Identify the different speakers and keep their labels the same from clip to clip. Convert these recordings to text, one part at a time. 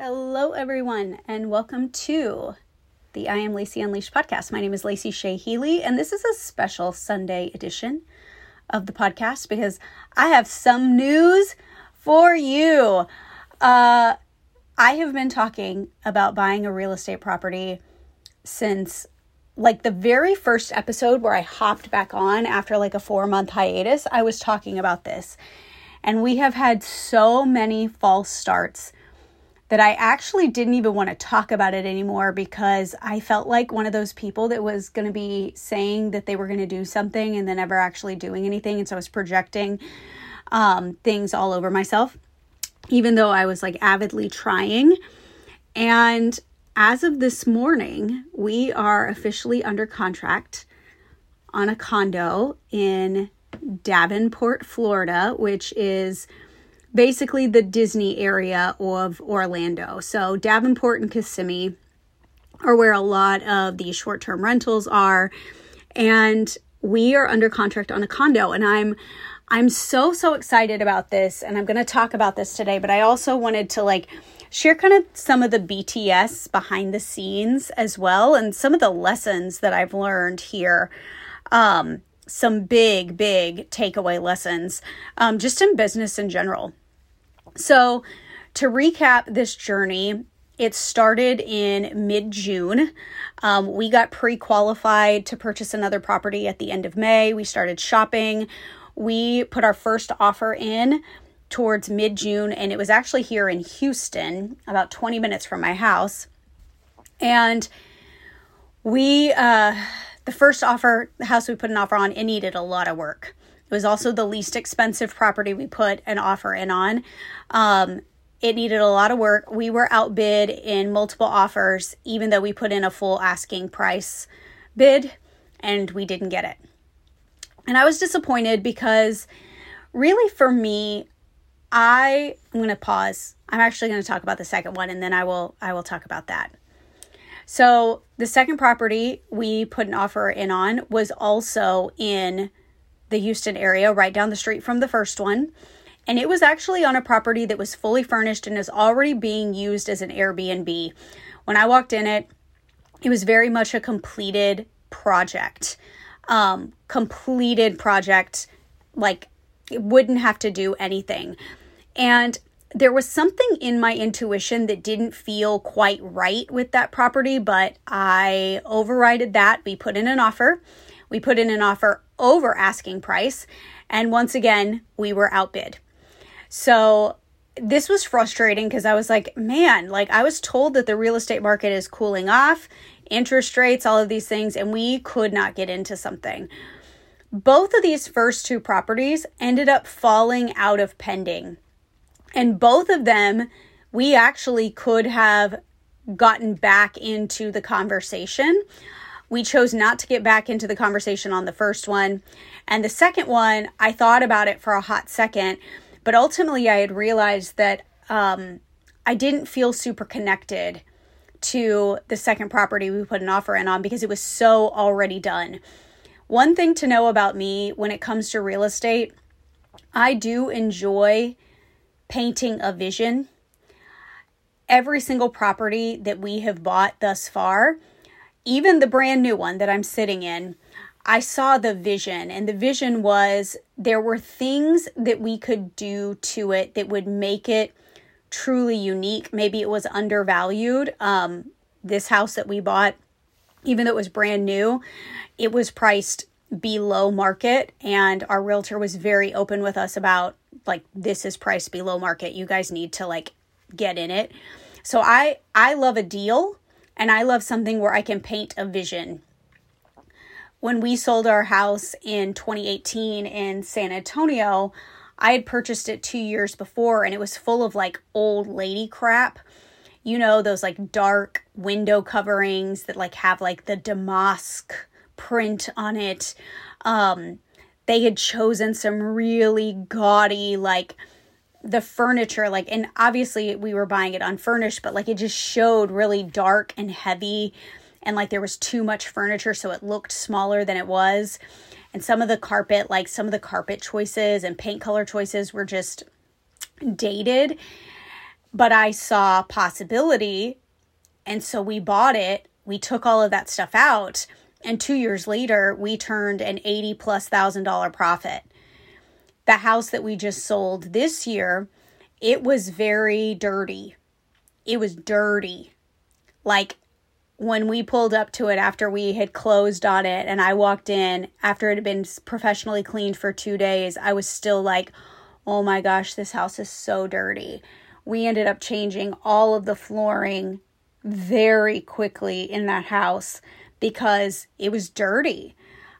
Speaker 1: Hello, everyone, and welcome to the I Am Lacey Unleashed podcast. My name is Lacey Shea Healy, and this is a special Sunday edition of the podcast because I have some news for you. Uh, I have been talking about buying a real estate property since like the very first episode where I hopped back on after like a four month hiatus. I was talking about this, and we have had so many false starts that I actually didn't even want to talk about it anymore because I felt like one of those people that was going to be saying that they were going to do something and then never actually doing anything. And so I was projecting um, things all over myself, even though I was like avidly trying. And as of this morning, we are officially under contract on a condo in Davenport, Florida, which is basically the Disney area of Orlando. So Davenport and Kissimmee are where a lot of the short-term rentals are and we are under contract on a condo and I'm I'm so so excited about this and I'm going to talk about this today, but I also wanted to like share kind of some of the BTS behind the scenes as well and some of the lessons that I've learned here. Um, some big, big takeaway lessons um, just in business in general. So, to recap this journey, it started in mid June. Um, we got pre qualified to purchase another property at the end of May. We started shopping. We put our first offer in towards mid June, and it was actually here in Houston, about 20 minutes from my house. And we, uh, the first offer, the house we put an offer on, it needed a lot of work. It was also the least expensive property we put an offer in on. Um, it needed a lot of work. We were outbid in multiple offers, even though we put in a full asking price bid and we didn't get it. And I was disappointed because really for me, I I'm going to pause. I'm actually going to talk about the second one and then I will I will talk about that. So, the second property we put an offer in on was also in the Houston area, right down the street from the first one. And it was actually on a property that was fully furnished and is already being used as an Airbnb. When I walked in it, it was very much a completed project. Um, completed project, like it wouldn't have to do anything. And there was something in my intuition that didn't feel quite right with that property, but I overrided that. We put in an offer. We put in an offer over asking price. And once again, we were outbid. So this was frustrating because I was like, man, like I was told that the real estate market is cooling off, interest rates, all of these things, and we could not get into something. Both of these first two properties ended up falling out of pending. And both of them, we actually could have gotten back into the conversation. We chose not to get back into the conversation on the first one. And the second one, I thought about it for a hot second, but ultimately I had realized that um, I didn't feel super connected to the second property we put an offer in on because it was so already done. One thing to know about me when it comes to real estate, I do enjoy painting a vision. Every single property that we have bought thus far, even the brand new one that I'm sitting in, I saw the vision, and the vision was there were things that we could do to it that would make it truly unique. Maybe it was undervalued. Um, this house that we bought, even though it was brand new, it was priced below market, and our realtor was very open with us about like this is priced below market. You guys need to like get in it. So I I love a deal and I love something where I can paint a vision. When we sold our house in 2018 in San Antonio, I had purchased it two years before and it was full of like old lady crap. You know, those like dark window coverings that like have like the damask print on it. Um, they had chosen some really gaudy, like, the furniture like and obviously we were buying it unfurnished but like it just showed really dark and heavy and like there was too much furniture so it looked smaller than it was and some of the carpet like some of the carpet choices and paint color choices were just dated but I saw possibility. And so we bought it. We took all of that stuff out. And two years later, we turned an 80 plus thousand dollar profit. The house that we just sold this year, it was very dirty. It was dirty. Like when we pulled up to it after we had closed on it and I walked in after it had been professionally cleaned for two days, I was still like, oh my gosh, this house is so dirty. We ended up changing all of the flooring very quickly in that house because it was dirty.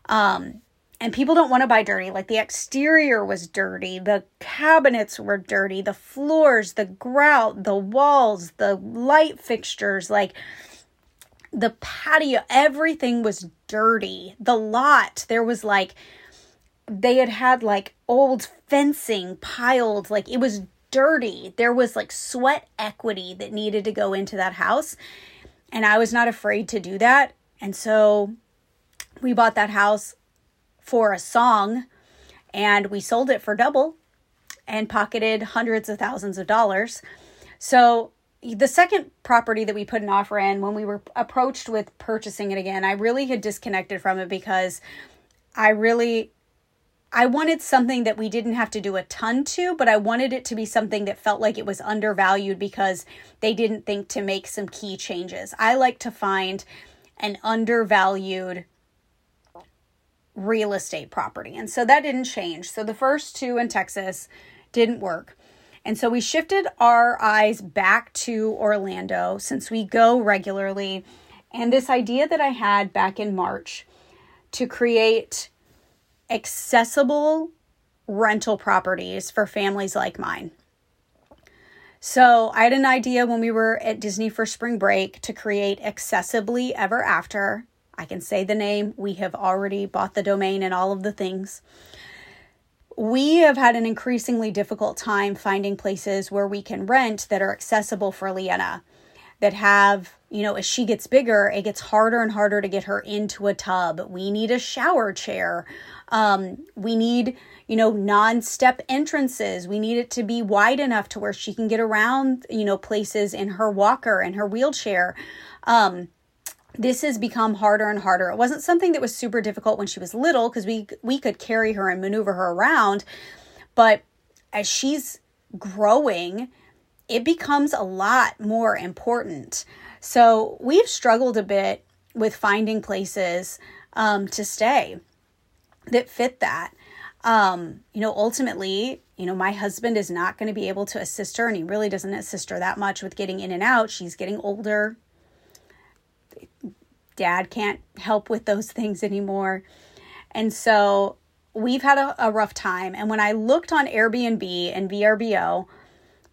Speaker 1: Um, and people don't want to buy dirty. Like the exterior was dirty, the cabinets were dirty, the floors, the grout, the walls, the light fixtures. Like the patio, everything was dirty. The lot, there was like, they had had like old fencing piled, like it was dirty. There was like sweat equity that needed to go into that house. And I was not afraid to do that. And so we bought that house for a song and we sold it for double and pocketed hundreds of thousands of dollars. So the second property that we put an offer in when we were approached with purchasing it again i really had disconnected from it because i really i wanted something that we didn't have to do a ton to but i wanted it to be something that felt like it was undervalued because they didn't think to make some key changes i like to find an undervalued real estate property and so that didn't change so the first two in texas didn't work and so we shifted our eyes back to Orlando since we go regularly. And this idea that I had back in March to create accessible rental properties for families like mine. So I had an idea when we were at Disney for spring break to create Accessibly Ever After. I can say the name. We have already bought the domain and all of the things we have had an increasingly difficult time finding places where we can rent that are accessible for Leanna, that have, you know, as she gets bigger, it gets harder and harder to get her into a tub. We need a shower chair. Um, we need, you know, non step entrances. We need it to be wide enough to where she can get around, you know, places in her walker and her wheelchair. Um, this has become harder and harder. It wasn't something that was super difficult when she was little because we we could carry her and maneuver her around, but as she's growing, it becomes a lot more important. So we've struggled a bit with finding places um, to stay that fit that. Um, you know, ultimately, you know, my husband is not going to be able to assist her, and he really doesn't assist her that much with getting in and out. She's getting older, dad can't help with those things anymore. And so we've had a, a, rough time. And when I looked on Airbnb and VRBO,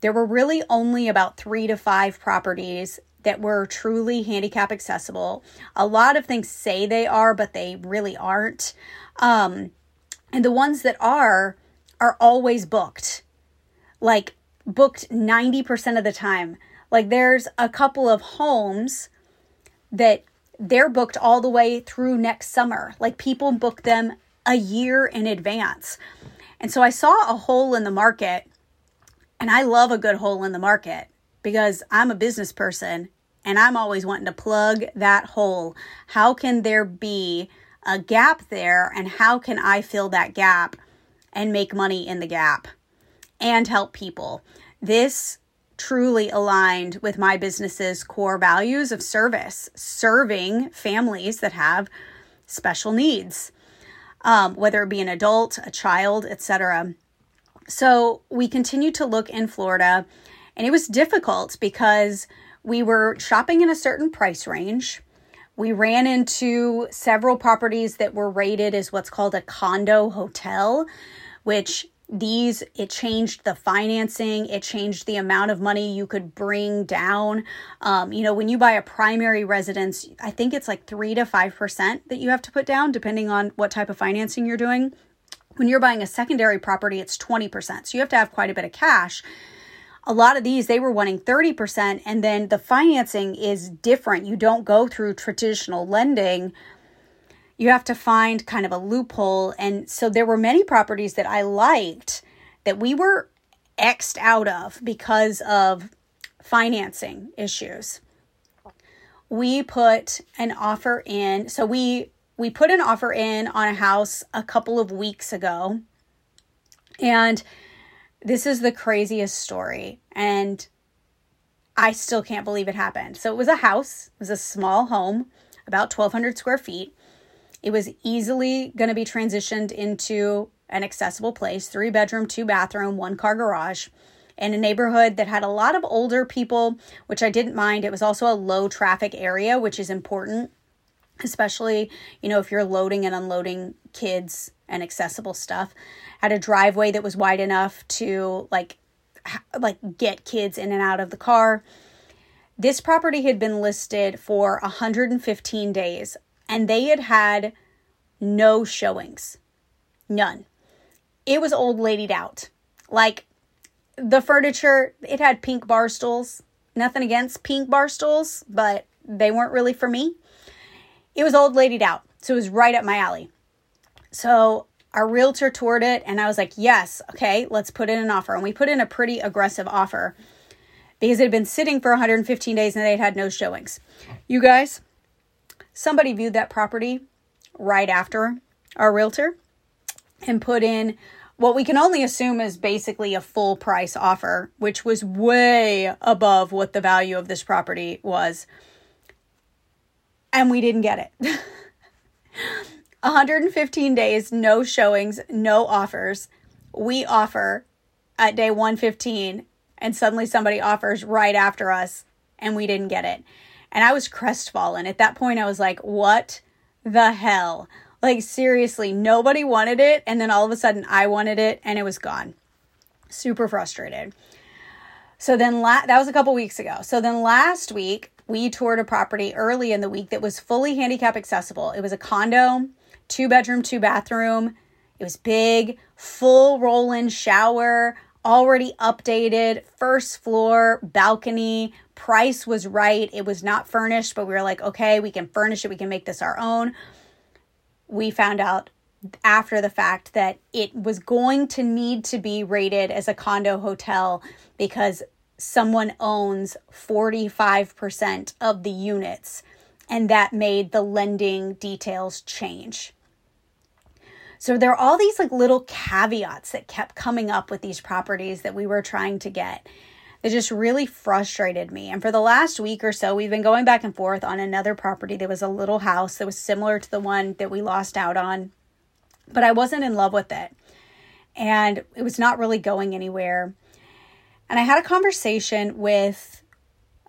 Speaker 1: there were really only about three to five properties that were truly handicap accessible. A lot of things say they are, but they really aren't. Um, and the ones that are, are always booked. Like booked 90% of the time. Like there's a couple of homes that they're booked all the way through next summer. Like people book them a year in advance. And so I saw a hole in the market, and I love a good hole in the market because I'm a business person and I'm always wanting to plug that hole. How can there be a gap there, and how can I fill that gap and make money in the gap and help people? This truly aligned with my business's core values of service, serving families that have special needs, um, whether it be an adult, a child, etc. So we continued to look in Florida, and it was difficult because we were shopping in a certain price range. We ran into several properties that were rated as what's called a condo hotel, which these it changed the financing it changed the amount of money you could bring down. Um, you know when you buy a primary residence i think it's like 3 to 5% that you have to put down depending on what type of financing you're doing. When you're buying a secondary property it's 20% so you have to have quite a bit of cash. A lot of these they were wanting 30% and then the financing is different. You don't go through traditional lending you have to find kind of a loophole. And so there were many properties that I liked that we were xed out of because of financing issues. We put an offer in, so we we put an offer in on a house a couple of weeks ago. And this is the craziest story and I still can't believe it happened. So it was a house, it was a small home, about 1200 square feet. It was easily going to be transitioned into an accessible place, three bedroom, two bathroom, one car garage in a neighborhood that had a lot of older people, which I didn't mind. It was also a low traffic area, which is important, especially, you know, if you're loading and unloading kids and accessible stuff. Had a driveway that was wide enough to like like get kids in and out of the car. This property had been listed for 115 days and they had had no showings. None. It was old ladied out. Like the furniture, it had pink bar stools. Nothing against pink bar stools, but they weren't really for me. It was old ladied out. So it was right up my alley. So our realtor toured it and I was like, yes, okay, let's put in an offer. And we put in a pretty aggressive offer because it had been sitting for 115 days and they had had no showings. You guys, somebody viewed that property right after our realtor and put in what we can only assume is basically a full price offer, which was way above what the value of this property was. And we didn't get it. 115 days, no showings, no offers. We offer at day 115, and suddenly somebody offers right after us, and we didn't get it. And I was crestfallen. At that point, I was like, what the hell? Like, seriously, nobody wanted it. And then all of a sudden, I wanted it and it was gone. Super frustrated. So then, la- that was a couple weeks ago. So then last week, we toured a property early in the week that was fully handicap accessible. It was a condo, two bedroom, two bathroom. It was big, full roll in shower, already updated, first floor, balcony. Price was right. It was not furnished, but we were like, okay, we can furnish it. We can make this our own we found out after the fact that it was going to need to be rated as a condo hotel because someone owns 45% of the units and that made the lending details change. So there are all these like little caveats that kept coming up with these properties that we were trying to get. It just really frustrated me. And for the last week or so, we've been going back and forth on another property that was a little house that was similar to the one that we lost out on. But I wasn't in love with it. And it was not really going anywhere. And I had a conversation with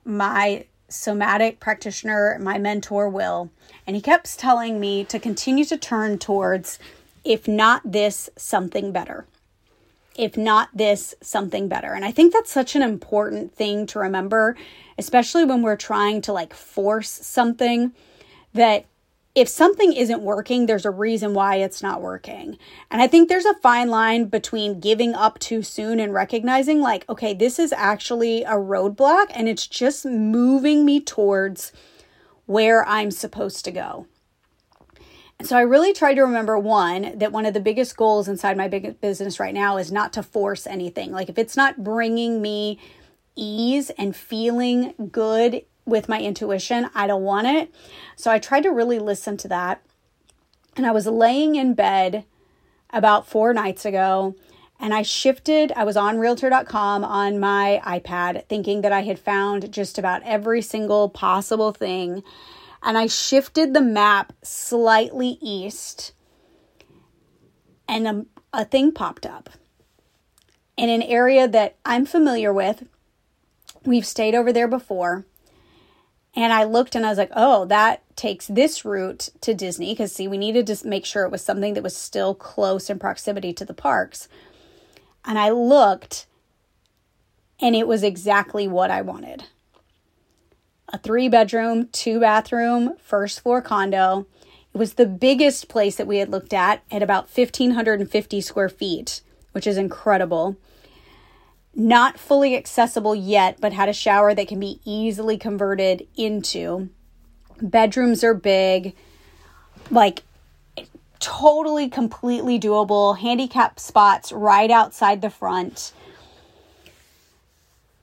Speaker 1: my somatic practitioner, my mentor, Will, and he kept telling me to continue to turn towards, if not this, something better if not this, something better. And I think that's such an important thing to remember, especially when we're trying to like force something that if something isn't working, there's a reason why it's not working. And I think there's a fine line between giving up too soon and recognizing, like, okay, this is actually a roadblock and it's just moving me towards where I'm supposed to go. So I really tried to remember one that one of the biggest goals inside my big business right now is not to force anything. Like if it's not bringing me ease and feeling good with my intuition, I don't want it. So I tried to really listen to that. And I was laying in bed about 4 nights ago and I shifted. I was on realtor.com on my iPad thinking that I had found just about every single possible thing and I shifted the map slightly east, and a, a thing popped up in an area that I'm familiar with. We've stayed over there before. And I looked and I was like, oh, that takes this route to Disney. Because, see, we needed to make sure it was something that was still close in proximity to the parks. And I looked and it was exactly what I wanted a three bedroom, two bathroom, first floor condo. It was the biggest place that we had looked at at about 1,550 square feet, which is incredible. Not fully accessible yet, but had a shower that can be easily converted into. Bedrooms are big, like totally, completely doable. Handicap spots right outside the front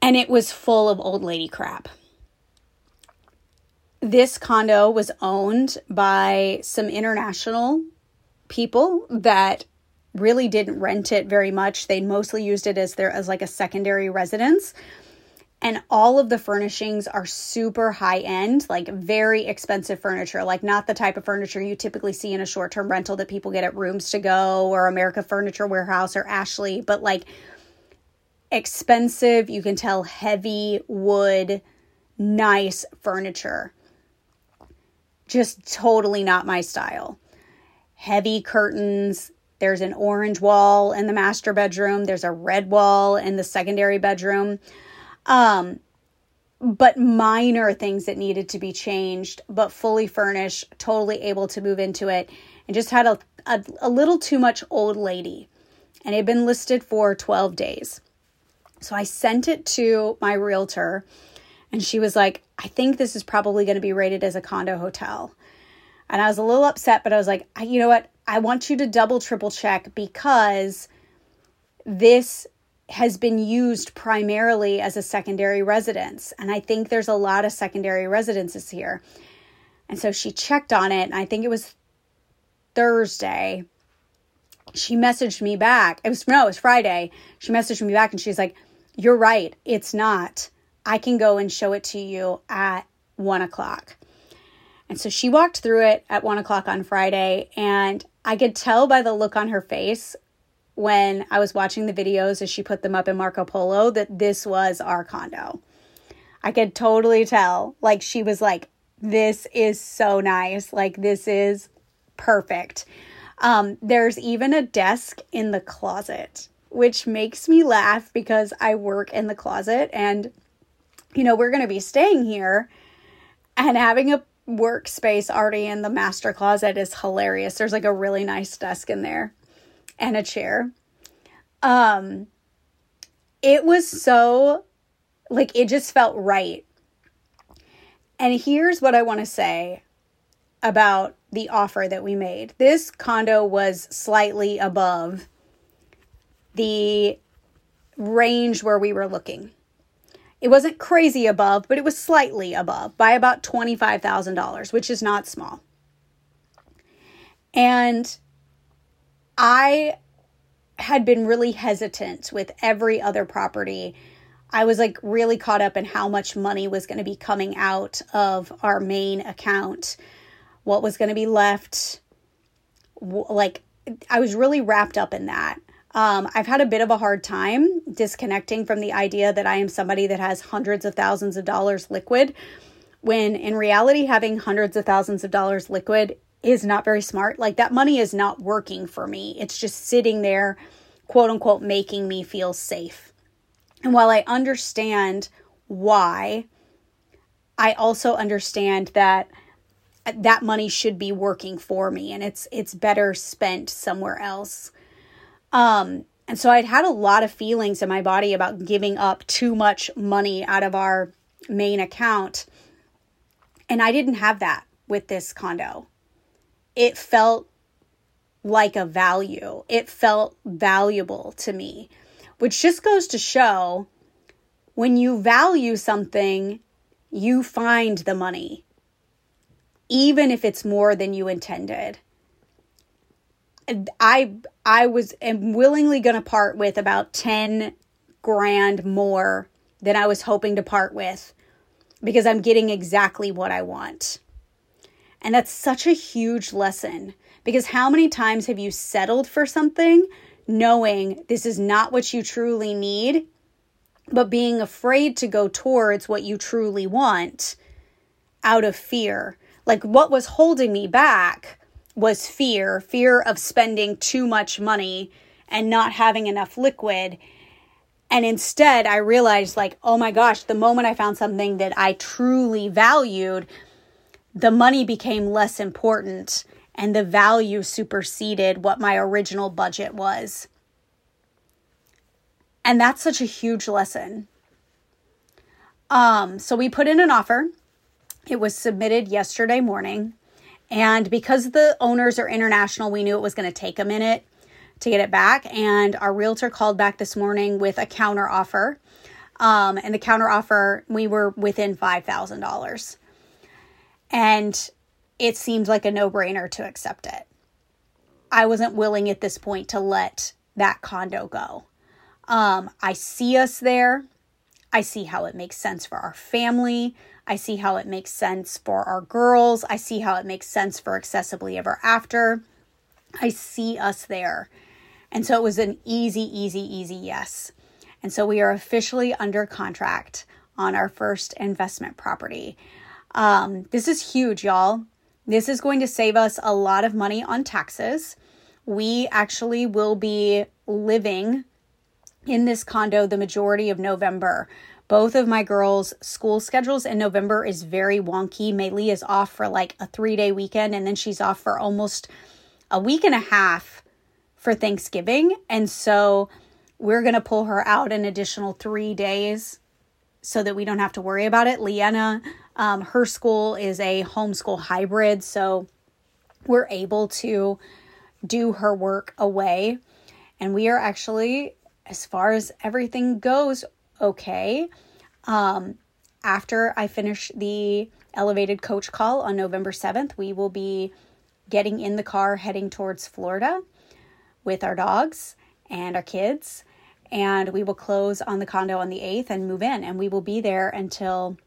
Speaker 1: And it was full of old lady crap. This condo was owned by some international people that really didn't rent it very much. They mostly used it as their as like a secondary residence. And all of the furnishings are super high end, like very expensive furniture, like not the type of furniture you typically see in a short term rental that people get at Rooms to Go or America Furniture Warehouse or Ashley, but like expensive, you can tell heavy wood, nice furniture. Just totally not my style. Heavy curtains, there's an orange wall in the master bedroom. There's a red wall in the secondary bedroom. Um, but minor things that needed to be changed, but fully furnished, totally able to move into it, and just had a, a, a little too much old lady. And it had been listed for 12 days. So I sent it to my realtor, and she was like, I think this is probably going to be rated as a condo hotel. And I was a little upset, but I was like, you know what? I want you to double, triple check because this has been used primarily as a secondary residence. And I think there's a lot of secondary residences here. And so she checked on it, and I think it was Thursday. She messaged me back. It was no, it was Friday. She messaged me back and she's like, You're right, it's not. I can go and show it to you at one o'clock. And so she walked through it at one o'clock on Friday, and I could tell by the look on her face when I was watching the videos as she put them up in Marco Polo that this was our condo. I could totally tell. Like, she was like, This is so nice. Like, this is perfect. Um, there's even a desk in the closet, which makes me laugh because I work in the closet and, you know, we're going to be staying here and having a workspace already in the master closet is hilarious. There's like a really nice desk in there and a chair. Um it was so like it just felt right. And here's what I want to say about the offer that we made. This condo was slightly above the range where we were looking. It wasn't crazy above, but it was slightly above by about $25,000, which is not small. And I had been really hesitant with every other property. I was like really caught up in how much money was going to be coming out of our main account, what was going to be left. Like, I was really wrapped up in that. Um, I've had a bit of a hard time disconnecting from the idea that I am somebody that has hundreds of thousands of dollars liquid, when in reality, having hundreds of thousands of dollars liquid is not very smart. Like that money is not working for me, it's just sitting there, quote unquote, making me feel safe. And while I understand why, I also understand that that money should be working for me and it's it's better spent somewhere else. Um, and so I'd had a lot of feelings in my body about giving up too much money out of our main account. And I didn't have that with this condo. It felt like a value, it felt valuable to me, which just goes to show when you value something, you find the money, even if it's more than you intended. I I was am willingly going to part with about 10 grand more than I was hoping to part with because I'm getting exactly what I want. And that's such a huge lesson because how many times have you settled for something knowing this is not what you truly need, but being afraid to go towards what you truly want out of fear? Like what was holding me back was fear fear of spending too much money and not having enough liquid. And instead, I realized, like, oh my gosh, the moment I found something that I truly valued, the money became less important and the value superseded what my original budget was. And that's such a huge lesson. Um, so we put in an offer. It was submitted yesterday morning. And because the owners are international, we knew it was going to take a minute to get it back. And our realtor called back this morning with a counter offer. Um, and the counter offer, we were within $5,000. And it seemed like a no brainer to accept it. I wasn't willing at this point to let that condo go. Um, I see us there. I see how it makes sense for our family. I see how it makes sense for our girls. I see how it makes sense for Accessibly Ever After. I see us there. And so it was an easy, easy, easy yes. And so we are officially under contract on our first investment property. Um, this is huge, y'all. This is going to save us a lot of money on taxes. We actually will be living in this condo the majority of November. Both of my girls' school schedules in November is very wonky. Maylee is off for like a three day weekend, and then she's off for almost a week and a half for Thanksgiving. And so we're going to pull her out an additional three days so that we don't have to worry about it. Leanna, um, her school is a homeschool hybrid, so we're able to do her work away. And we are actually, as far as everything goes, okay. Um, after I finish the elevated coach call on November 7th, we will be getting in the car heading towards Florida with our dogs and our kids and we will close on the condo on the 8th and move in and we will be there until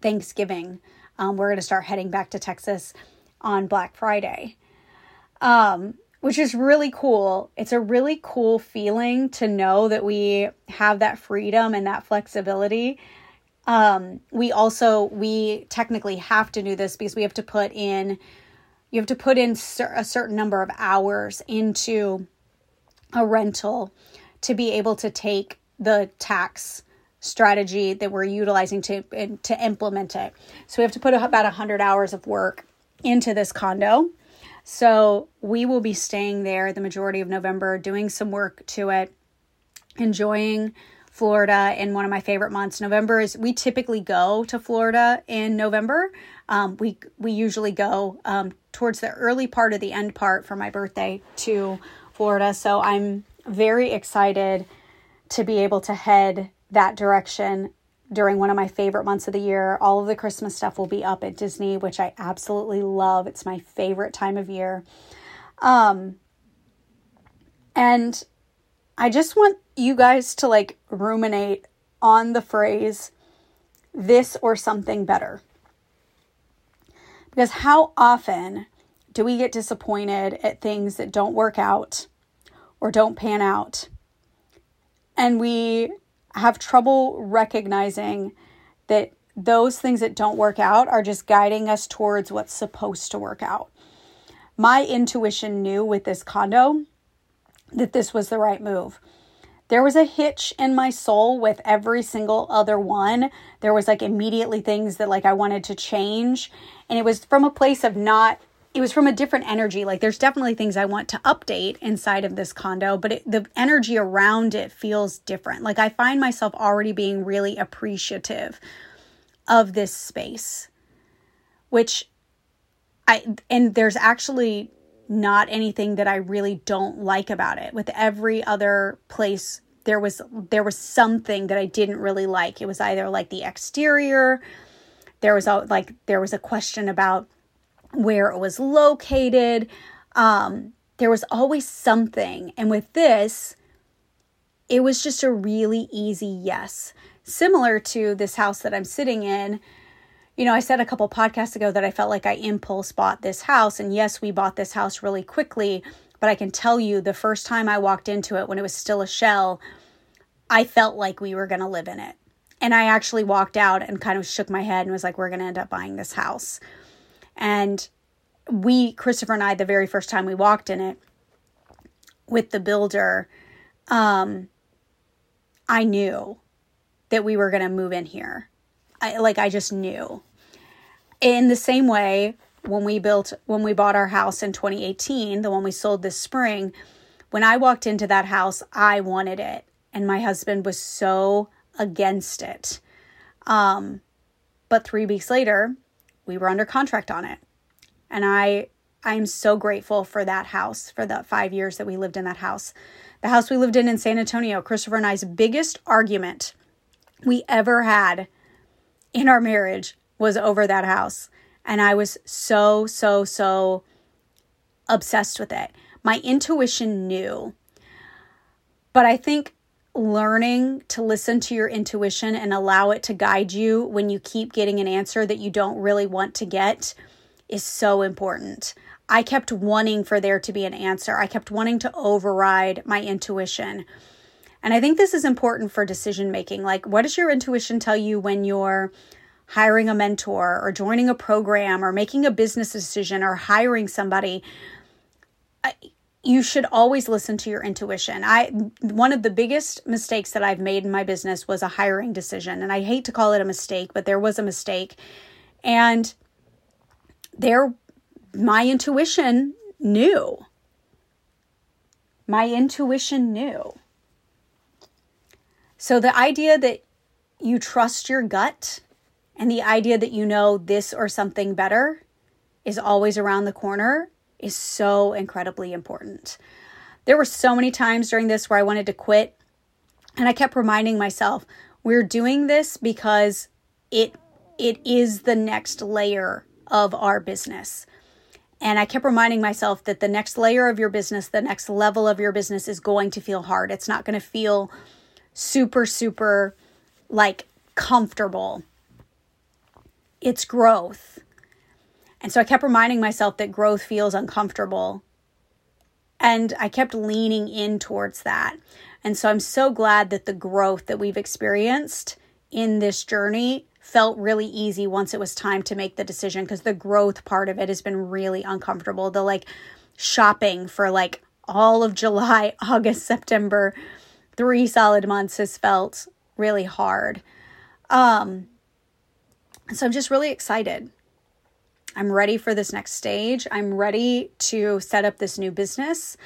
Speaker 1: thanksgiving um, we're going to start heading back to texas on black friday um, which is really cool it's a really cool feeling to know that we have that freedom and that flexibility um, we also we technically have to do this because we have to put in you have to put in a certain number of hours into a rental to be able to take the tax strategy that we're utilizing to to implement it. So we have to put about 100 hours of work into this condo. So we will be staying there the majority of November doing some work to it, enjoying Florida in one of my favorite months. November is we typically go to Florida in November. Um, we we usually go um, towards the early part of the end part for my birthday to Florida. So I'm very excited to be able to head that direction during one of my favorite months of the year. All of the Christmas stuff will be up at Disney, which I absolutely love. It's my favorite time of year. Um, and I just want you guys to like ruminate on the phrase this or something better. Because how often do we get disappointed at things that don't work out or don't pan out. And we have trouble recognizing that those things that don't work out are just guiding us towards what's supposed to work out. My intuition knew with this condo that this was the right move. There was a hitch in my soul with every single other one. There was like immediately things that like I wanted to change and it was from a place of not it was from a different energy. Like there's definitely things I want to update inside of this condo, but it, the energy around it feels different. Like I find myself already being really appreciative of this space, which I, and there's actually not anything that I really don't like about it. With every other place, there was there was something that I didn't really like. It was either like the exterior, there was a, like there was a question about where it was located. Um, there was always something. And with this, it was just a really easy yes. Similar to this house that I'm sitting in. You know, I said a couple podcasts ago that I felt like I impulse bought this house. And yes, we bought this house really quickly. But I can tell you the first time I walked into it when it was still a shell, I felt like we were going to live in it. And I actually walked out and kind of shook my head and was like, we're going to end up buying this house. And we, Christopher and I, the very first time we walked in it with the builder, um, I knew that we were going to move in here. I like I just knew. In the same way, when we built when we bought our house in 2018, the one we sold this spring, when I walked into that house, I wanted it, and my husband was so against it. Um, but three weeks later, we were under contract on it. And I I'm so grateful for that house, for the 5 years that we lived in that house. The house we lived in in San Antonio, Christopher and I's biggest argument we ever had in our marriage was over that house. And I was so, so, so obsessed with it. My intuition knew. But I think learning to listen to your intuition and allow it to guide you when you keep getting an answer that you don't really want to get is so important. I kept wanting for there to be an answer. I kept wanting to override my intuition. And I think this is important for decision making. Like, what does your intuition tell you when you're hiring a mentor or joining a program or making a business decision or hiring somebody? You should always listen to your intuition. I one of the biggest mistakes that I've made in my business was a hiring decision and I hate to call it a mistake, but there was a mistake. And there my intuition knew. My intuition knew. So the idea that you trust your gut and the idea that you know this or something better is always around the corner is so incredibly important. There were so many times during this where I wanted to quit, and I kept reminding myself, we're doing this because it it is the next layer of our business. And I kept reminding myself that the next layer of your business, the next level of your business is going to feel hard. It's not going to feel super, super like comfortable. It's growth. And so I kept reminding myself that growth feels uncomfortable. And I kept leaning in towards that. And so I'm so glad that the growth that we've experienced in this journey felt really easy once it was time to make the decision because the growth part of it has been really uncomfortable. The like shopping for like all of July, August, September, three solid months has felt really hard. Um, so I'm just really excited. I'm ready for this next stage. I'm ready to set up this new business.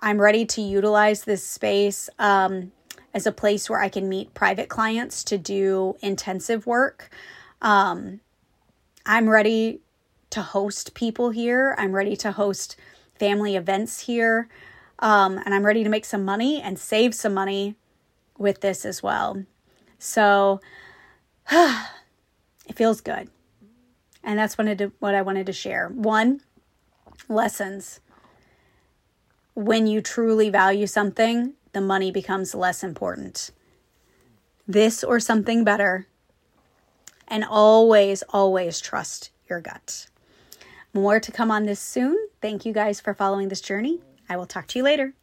Speaker 1: I'm ready to utilize this space um, as a place where I can meet private clients to do intensive work. Um, I'm ready to host people here. I'm ready to host family events here. Um, and I'm ready to make some money and save some money with this as well. So it feels good. And that's what I, what I wanted to share. One, lessons. When you truly value something, the money becomes less important. This or something better. And always, always trust your gut. More to come on this soon. Thank you guys for following this journey. I will talk to you later.